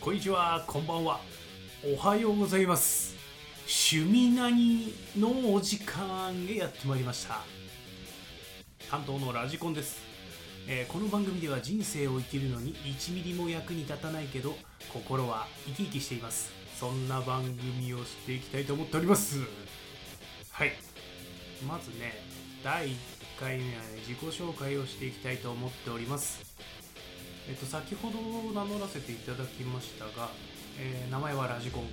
こんにちは、こんばんは。おはようございます。趣味何のお時間へやってまいりました。担当のラジコンです。えーこの番組では人生を生きるのに1ミリも役に立たないけど心は生き生きしていますそんな番組をしていきたいと思っておりますはいまずね第1回目はね自己紹介をしていきたいと思っておりますえっと先ほど名乗らせていただきましたが、えー名前はラジコン。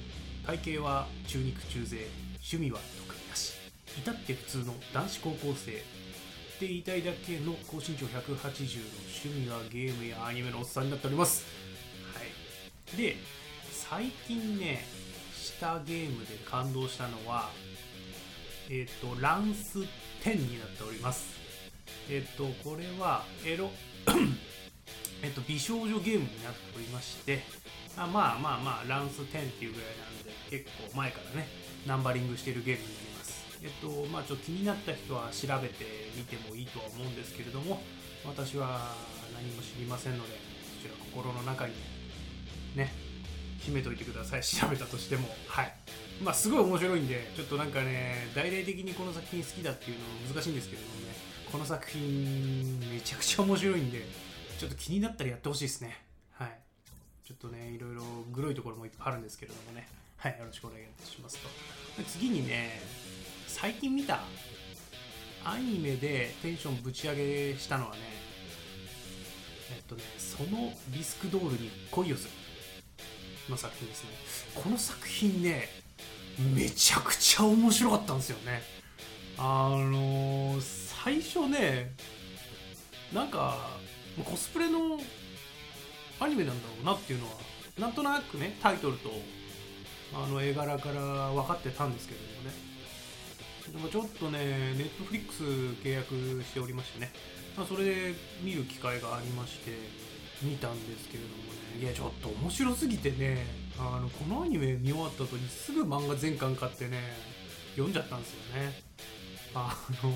体型は中肉中背。趣味は特になし。至って普通の男子高校生って言いたいだけの高身長180の趣味はゲームやアニメのおっさんになっております。はい。で最近ねしたゲームで感動したのはえっ、とランス10になっております。えっ、とこれはエロえっと美少女ゲームになっておりましてあまあまあまあランス10っていうぐらいなんで結構前からねナンバリングしてるゲームになります。えっとまあちょっと気になった人は調べてみてもいいとは思うんですけれども私は何も知りませんのでそちら心の中にね秘めといてください。調べたとしても。はい。まあすごい面白いんでちょっとなんかね大々的にこの作品好きだっていうのは難しいんですけれどもねこの作品めちゃくちゃ面白いんでちょっと気になったらやってほしいですね。はい。ちょっとねいろいろグロいところもいっぱいあるんですけれどもね。はいよろしくお願いしますと。次にね最近見たアニメでテンションぶち上げしたのはねえっとねそのビスクドールに恋をする。の作品ですね。この作品ねめちゃくちゃ面白かったんですよね。あのー最初ねなんかコスプレのアニメなんだろうなっていうのはなんとなくねタイトルとあの絵柄から分かってたんですけれどもね。でもちょっとねネットフリックス契約しておりましてね、まあ、それで見る機会がありまして見たんですけれどもね。いやちょっと面白すぎてねあのこのアニメ見終わった後にすぐ漫画全巻買ってね読んじゃったんですよね。あの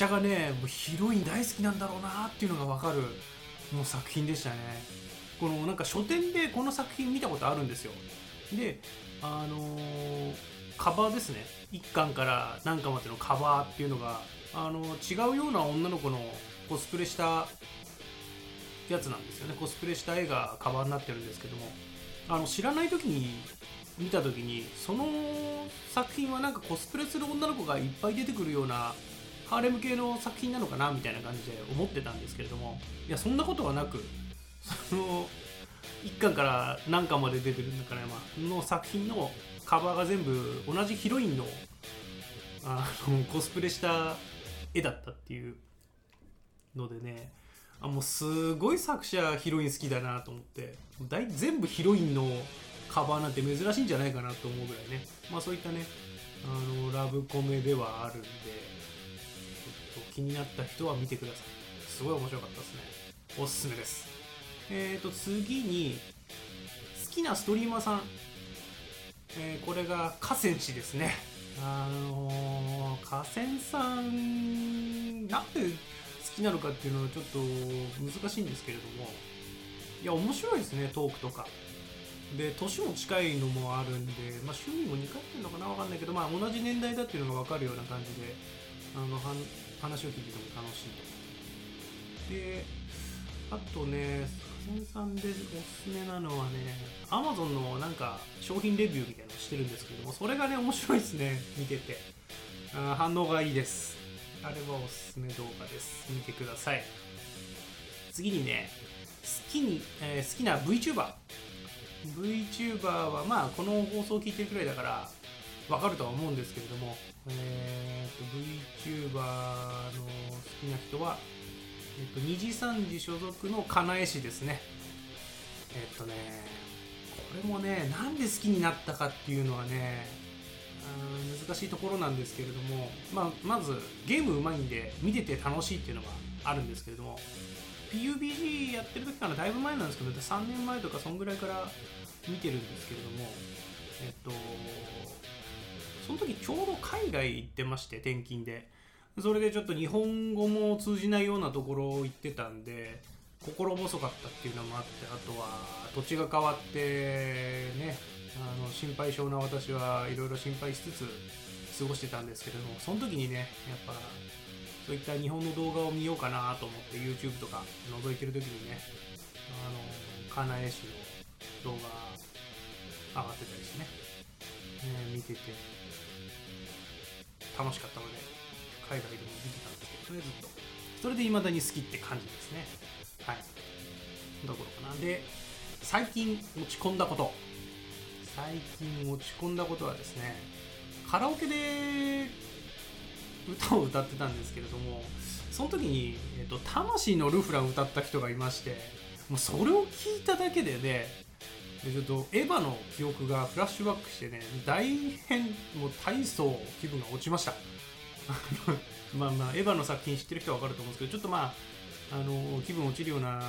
者がねもうヒロイン大好きなんだろうなっていうのが分かるもう作品でしたね。このなんか書店でこの作品見たことあるんですよ。であのーカバーですね。1巻から何巻までのカバーっていうのがあの違うような女の子のコスプレしたやつなんですよね。コスプレした絵がカバーになってるんですけども。あの知らない時に見た時にその作品はなんかコスプレする女の子がいっぱい出てくるようなハーレム系の作品なのかなみたいな感じで思ってたんですけれどもいやそんなことはなくその1巻から何巻まで出てるんだから、まあ、の作品のカバーが全部同じヒロインのあのコスプレした絵だったっていうのでねあもうすごい作者ヒロイン好きだなと思って大全部ヒロインのカバーなんて珍しいんじゃないかなと思うぐらいねまあそういったねあのラブコメではあるんで気になった人は見てください。すごい面白かったですね。おすすめです。えーと次に好きなストリーマーさん、えーこれが河川氏ですね。あのー河川さんなんで好きなのかっていうのはちょっと難しいんですけれども。いや面白いですねトークとか。で年も近いのもあるんで、まあ、趣味も似通ってるのかな分かんないけど、まあ、同じ年代だっていうのが分かるような感じであの話を聞いてても楽しい。とであとね河川さんでおすすめなのはね Amazon のなんか商品レビューみたいなのしてるんですけどもそれがね面白いですね見てて。あ反応がいいです。あれはおすすめ動画です。見てください。次にね好きに、えー好きな VTuber VTuber はまあこの放送を聞いてるくらいだからわかるとは思うんですけれども、えー、と VTuber の好きな人は、えっと二次三次所属のかなえ氏ですね。えっとねこれもねなんで好きになったかっていうのはね難しいところなんですけれども、まあ、まずゲームうまいんで見てて楽しいっていうのがあるんですけれども PUBG やってる時からだいぶ前なんですけど3年前とかそんぐらいから見てるんですけれどもえっとその時ちょうど海外行ってまして転勤で。それでちょっと日本語も通じないようなところを行ってたんで心細かったっていうのもあってあとは土地が変わってねあの心配性な私はいろいろ心配しつつ過ごしてたんですけれどもその時にねやっぱそういった日本の動画を見ようかなと思って YouTube とか覗いてる時にねあの金江市の動画上がってたりしてねね見てて。楽しかったので海外でも見てたんですけどねずっとそれで未だに好きって感じですね。はい。どころかな。で最近持ち込んだこと。最近持ち込んだことはですねカラオケで歌を歌ってたんですけれどもその時に、えっと、魂のルフラン歌った人がいましてもうそれを聞いただけでねちょっとエヴァの記憶がフラッシュバックしてね大変もう大層気分が落ちました。まあまあエヴァの作品知ってる人は分かると思うんですけどちょっとまああの気分落ちるような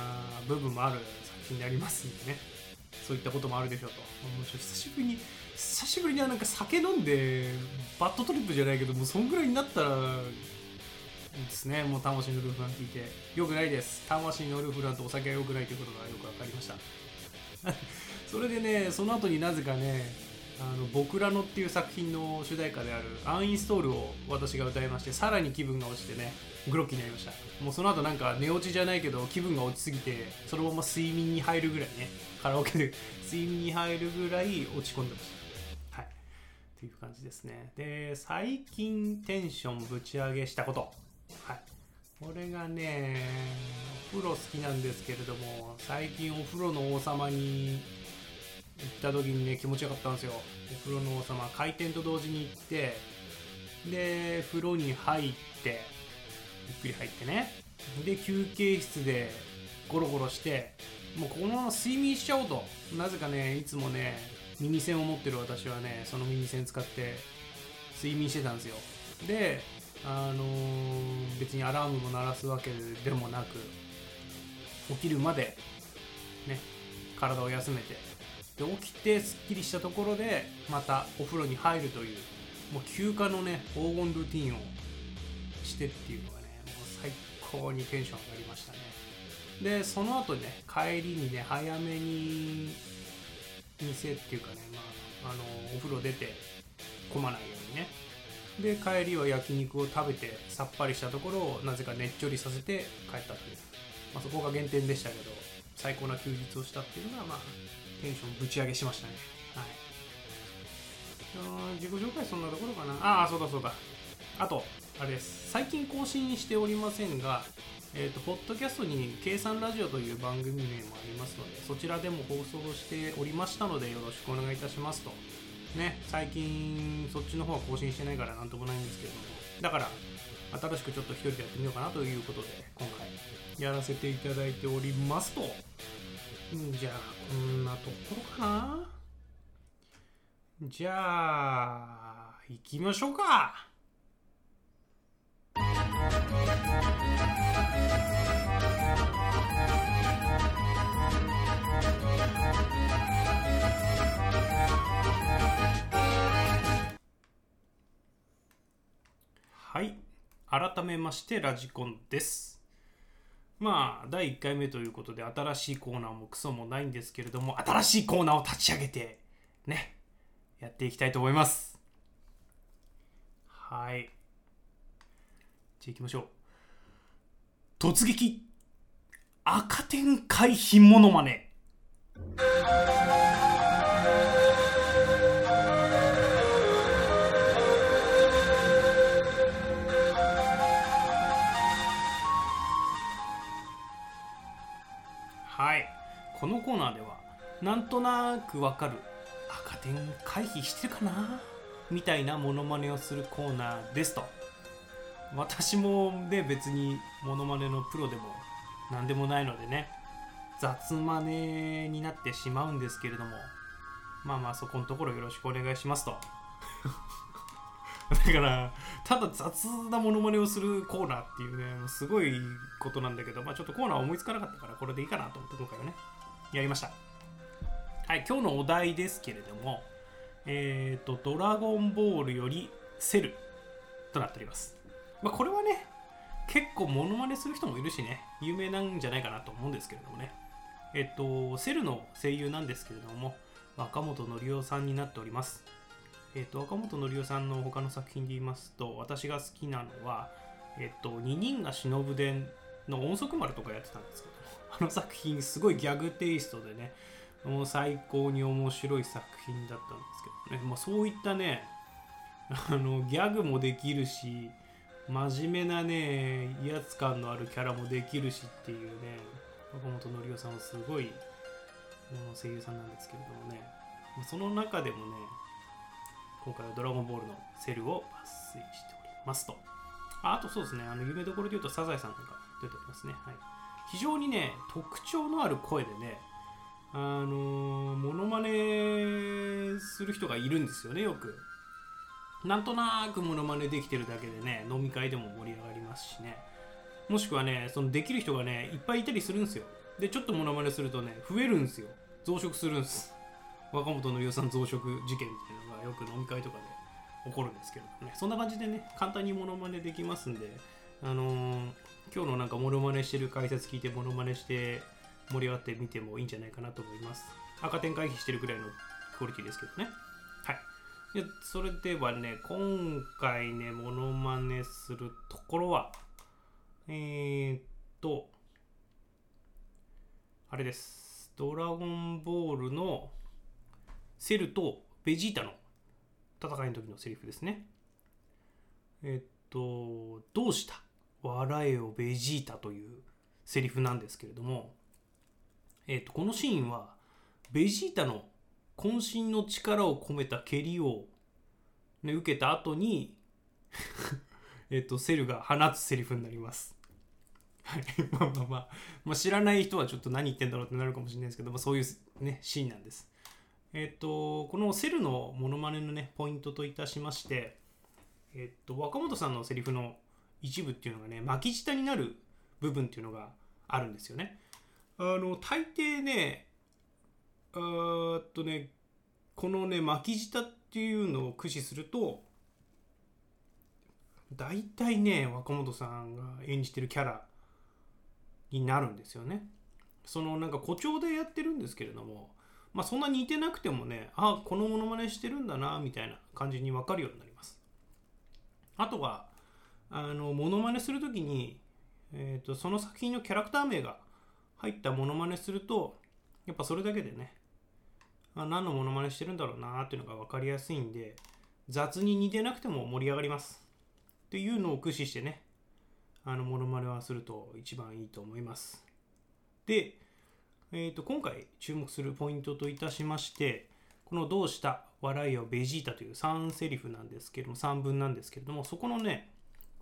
部分もある作品になりますんでね。そういったこともあるでしょうと。もう久しぶりに久しぶりになんか酒飲んでバッドトリップじゃないけどもうそんぐらいになったらですね。もう魂のルーフラン聞いて。よくないです。魂のルーフランとお酒はよくないということがよく分かりました。それでねその後になぜかねあの僕らのっていう作品の主題歌であるアンインストールを私が歌いましてさらに気分が落ちてねグロッキーになりました。もうその後なんか寝落ちじゃないけど気分が落ちすぎてそのまま睡眠に入るぐらいねカラオケで 睡眠に入るぐらい落ち込んでました。はい。っていう感じですね。で最近テンションぶち上げしたこと。はい。これがねお風呂好きなんですけれども最近お風呂の王様にった時にね気持ちよかったんですよ。お風呂の王様開店と同時に行ってで風呂に入ってゆっくり入ってね。で休憩室でゴロゴロしてもうこのまま睡眠しちゃおうと。なぜかねいつもね耳栓を持ってる私はねその耳栓使って睡眠してたんですよ。であのー別にアラームも鳴らすわけでもなく起きるまでね体を休めて。で起きてすっきりしたところでまたお風呂に入るというもう休暇のね黄金ルーティンをしてっていうのがねもう最高にテンション上がりましたね。でその後ね帰りにね早めに店っていうかね、まあ、あのお風呂出て混まないようにね。で帰りは焼肉を食べてさっぱりしたところをなぜか熱ちょりさせて帰ったという、まあ、そこが減点でしたけど最高な休日をしたっていうのがまあテンションぶち上げしましたね。はい。あー自己紹介そんなところかな。ああそうだそうだ。あとあれです。最近更新しておりませんがえー、とポッドキャストに「計算ラジオ」という番組名もありますのでそちらでも放送しておりましたのでよろしくお願いいたしますと。ね最近そっちの方は更新してないからなんともないんですけれども。だから新しくちょっと一人でやってみようかなということで今回やらせていただいておりますと。じゃあこんなところかな？じゃあ行きましょうか。はい。改めましてラジコンです。まあ第1回目ということで新しいコーナーもクソもないんですけれども新しいコーナーを立ち上げてねやっていきたいと思います。はい。じゃあ行きましょう。突撃。赤点回避モノマネこのコーナーではなんとなくわかる。赤点回避してるかな？みたいなモノマネをするコーナーですと。私もね別にモノマネのプロでも何でもないのでね雑マネになってしまうんですけれども。まあまあそこのところよろしくお願いしますと。だからただ雑なモノマネをするコーナーっていうねすごいことなんだけどまあちょっとコーナー思いつかなかったからこれでいいかなと思って今回はね。やりました。はい今日のお題ですけれどもえっ、とドラゴンボールよりセルとなっております。まあこれはね結構モノマネする人もいるしね有名なんじゃないかなと思うんですけれどもね。えっとセルの声優なんですけれども若本の夫さんになっております。えっと若本の夫さんの他の作品で言いますと私が好きなのはえっと二人が忍伝の音速丸とかやってたんですけどあの作品すごいギャグテイストでねもう最高に面白い作品だったんですけどね、まあ、そういったねあのギャグもできるし真面目なね威圧感のあるキャラもできるしっていうね若本のりさんはすごい声優さんなんですけれどもね。その中でもね今回は「ドラゴンボール」のセルを抜粋しておりますと。ああとそうですねあの有名どころで言うとサザエさんとか出てますね、はい、非常にね特徴のある声でねあのー、モノマネする人がいるんですよねよく。なんとなくモノマネできてるだけでね飲み会でも盛り上がりますしね。もしくはねそのできる人がねいっぱいいたりするんですよ。でちょっとモノマネするとね増えるんですよ。増殖するんです若本の予算増殖事件みたいなのがよく飲み会とかで起こるんですけどね。そんな感じでね簡単にモノマネできますんであのー、今日のなんかモノマネしてる解説聞いてモノマネして盛り上がってみてもいいんじゃないかなと思います。赤点回避してるくらいのクオリティですけどね。はい。でそれではね今回ねモノマネするところはえー、っとあれです。ドラゴンボールのセルとベジータの戦いの時のセリフですね。えっと「どうした笑えよベジータ」というセリフなんですけれどもえっとこのシーンはベジータの渾身の力を込めた蹴りを、ね、受けた後に えっとセルが放つセリフになります、まあまあまあ、まあ、知らない人はちょっと何言ってんだろうってなるかもしれないですけど、まあ、そういうねシーンなんです。えっ、と、このセルのモノマネのね、ポイントといたしまして、えっ、と、若本さんのセリフの一部っていうのがね、巻き舌になる部分っていうのがあるんですよね。あの、大抵ね、あっとね、このね、巻き舌っていうのを駆使すると、大体ね、若本さんが演じてるキャラになるんですよね。そのなんか誇張でやってるんですけれども、まあ、そんな似てなくてもねあこのモノマネしてるんだなみたいな感じに分かるようになりますあとはあのモノマネする時に、えーと、その作品のキャラクター名が入ったモノマネするとやっぱそれだけでねあ何のモノマネしてるんだろうなっていうのが分かりやすいんで雑に似てなくても盛り上がります。っていうのを駆使してねあのモノマネはすると一番いいと思います。でえーと、今回注目するポイントといたしましてこの「どうした？笑いよベジータ」という3セリフなんですけども3文なんですけれどもそこのね「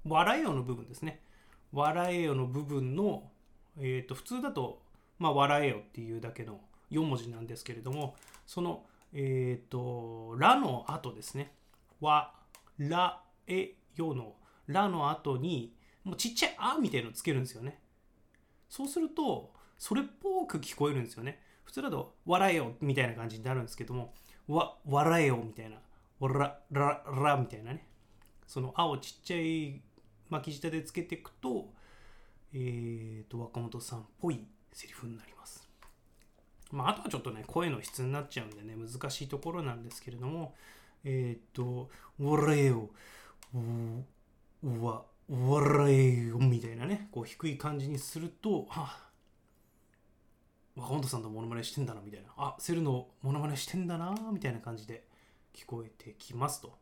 笑えよ」の部分ですね「笑えよ」の部分の、えーと、普通だと「まあ、笑えよ」っていうだけの4文字なんですけれどもその「えっ、ー、とら」の後ですね「わ」「ら」「え」「よ」の「ら」の後にもうちっちゃい「あ」みたいのつけるんですよね。そうするとそれっぽく聞こえるんですよね。普通だと「笑えよ」みたいな感じになるんですけども「わ笑えよ」みたいな「わららら」みたいなね。その「あ」をちっちゃい巻き舌でつけていくとえっ、ー、と若本さんっぽいセリフになります。まあ、あとはちょっとね声の質になっちゃうんでね難しいところなんですけれどもえっ、ー、と「笑えよ」うわ笑えよみたいなねこう低い感じにするとあ若本さんのモノマネしてんだなみたいなあセルのモノマネしてんだなみたいな感じで聞こえてきますと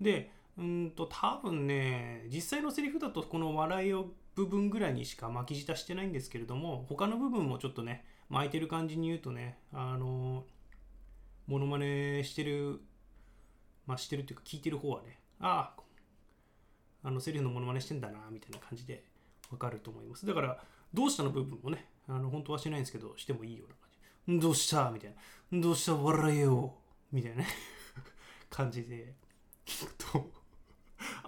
でうんと多分ね実際のセリフだとこの笑いを部分ぐらいにしか巻き舌してないんですけれども他の部分もちょっとね巻いてる感じに言うとねあのモノマネしてるまあしてるっていうか聞いてる方はねあああのセリフのモノマネしてんだなみたいな感じでわかると思います。だからどうしたの部分もねあの本当はしてないんですけどしてもいいような感じ。どうした？みたいな。どうした？笑えよ。みたいなね。感じで聞くと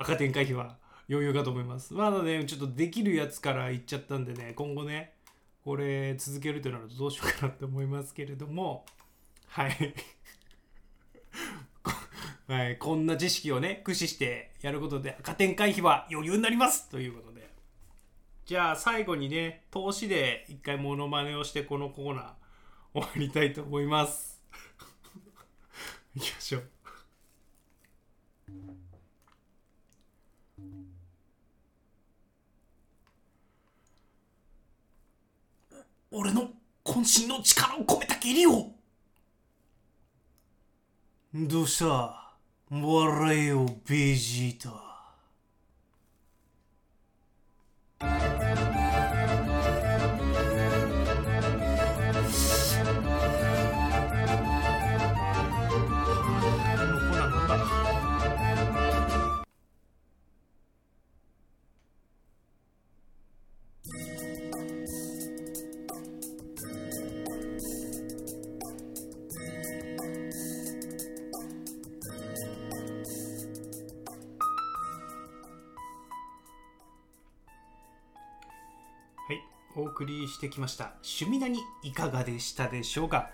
赤点回避は。余裕かと思います。まだねちょっとできるやつから言っちゃったんでね今後ねこれ続けるとなるとどうしようかなって思いますけれども。はい。はい、こんな知識をね駆使してやることで赤点回避は余裕になります！ということで。じゃあ最後にね投資で一回モノマネをしてこのコーナー終わりたいと思います。いきましょう。俺の渾身の力を込めた蹴りを。どうした？笑えよベジータ送りしてきました「趣味なにいかがでしたでしょうか？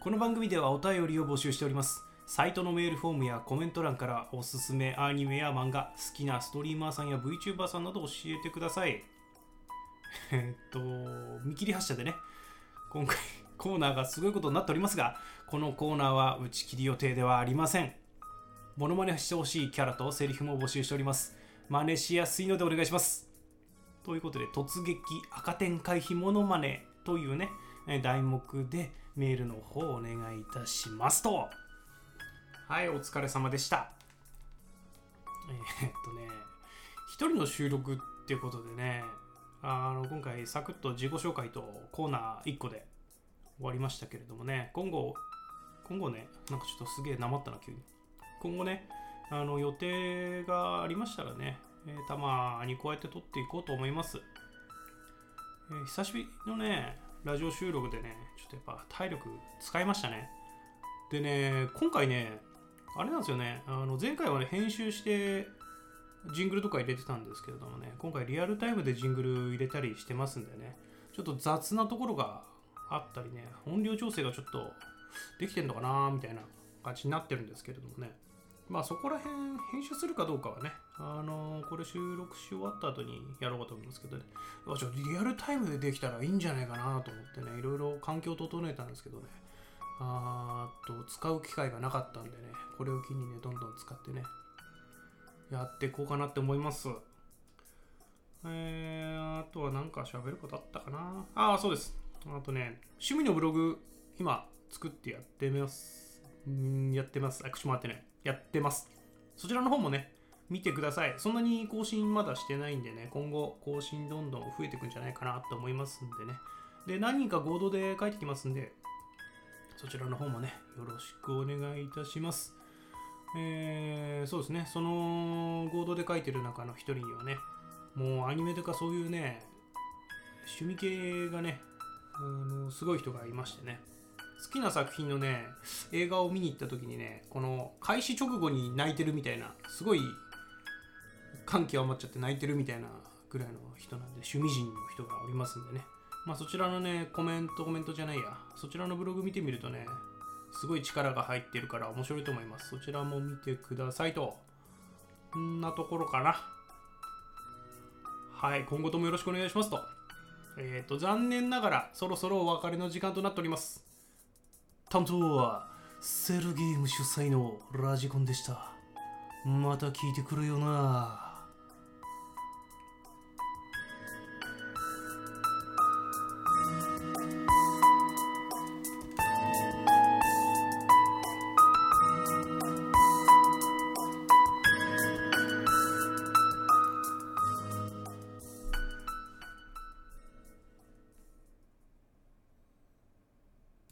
この番組ではお便りを募集しております。サイトのメールフォームやコメント欄からおすすめアニメや漫画好きなストリーマーさんや VTuber さんなど教えてください。えっと見切り発車でね今回コーナーがすごいことになっておりますがこのコーナーは打ち切り予定ではありません。モノマネしてほしいキャラとセリフも募集しております。真似しやすいのでお願いします。ということで、突撃赤点回避モノマネというね、題目でメールの方をお願いいたしますと。はい、お疲れ様でした。えーっとね、一人の収録っていうことでね、あの今回サクッと自己紹介とコーナー1個で終わりましたけれどもね、今後、今後ね、なんかちょっとすげえなまったな、急に。今後ね、あの予定がありましたらね、えーたまにこうやって撮っていこうと思います。えー久しぶりのね、ラジオ収録でね、ちょっとやっぱ体力使いましたね。でね、今回ね、あれなんですよね、あの前回はね、編集して、ジングルとか入れてたんですけれどもね、今回リアルタイムでジングル入れたりしてますんでね、ちょっと雑なところがあったりね、音量調整がちょっとできてんのかなみたいな感じになってるんですけれどもね、まあそこら辺編集するかどうかはね、あのこれ収録し終わった後にやろうかと思いますけどね、ちょリアルタイムでできたらいいんじゃないかなと思ってね、いろいろ環境を整えたんですけどね、あーと使う機会がなかったんでね、これを機にね、どんどん使ってね、やっていこうかなって思います。えー、あとは何か喋ることあったかなああ、そうです。あとね、趣味のブログ、今作ってやってます。んやってます。あ、口回ってね。やってます。そちらの方もね、見てください。そんなに更新まだしてないんでね、今後更新どんどん増えていくんじゃないかなと思いますんでね。で、何人か合同で書いてきますんで、そちらの方もね、よろしくお願いいたします。えー、そうですね、その合同で書いてる中の一人にはね、もうアニメとかそういうね、趣味系がね、あのすごい人がいましてね、好きな作品のね、映画を見に行った時にね、この開始直後に泣いてるみたいな、すごい感極まっちゃって泣いてるみたいなぐらいの人なんで、趣味人の人がおりますんでね。まあそちらのね、コメント、コメントじゃないや、そちらのブログ見てみるとね、すごい力が入ってるから面白いと思います。そちらも見てくださいと。こんなところかな。はい、今後ともよろしくお願いしますと。えっ、と、残念ながらそろそろお別れの時間となっております。担当はセルゲーム主催のラジコンでした。また聞いてくるよな。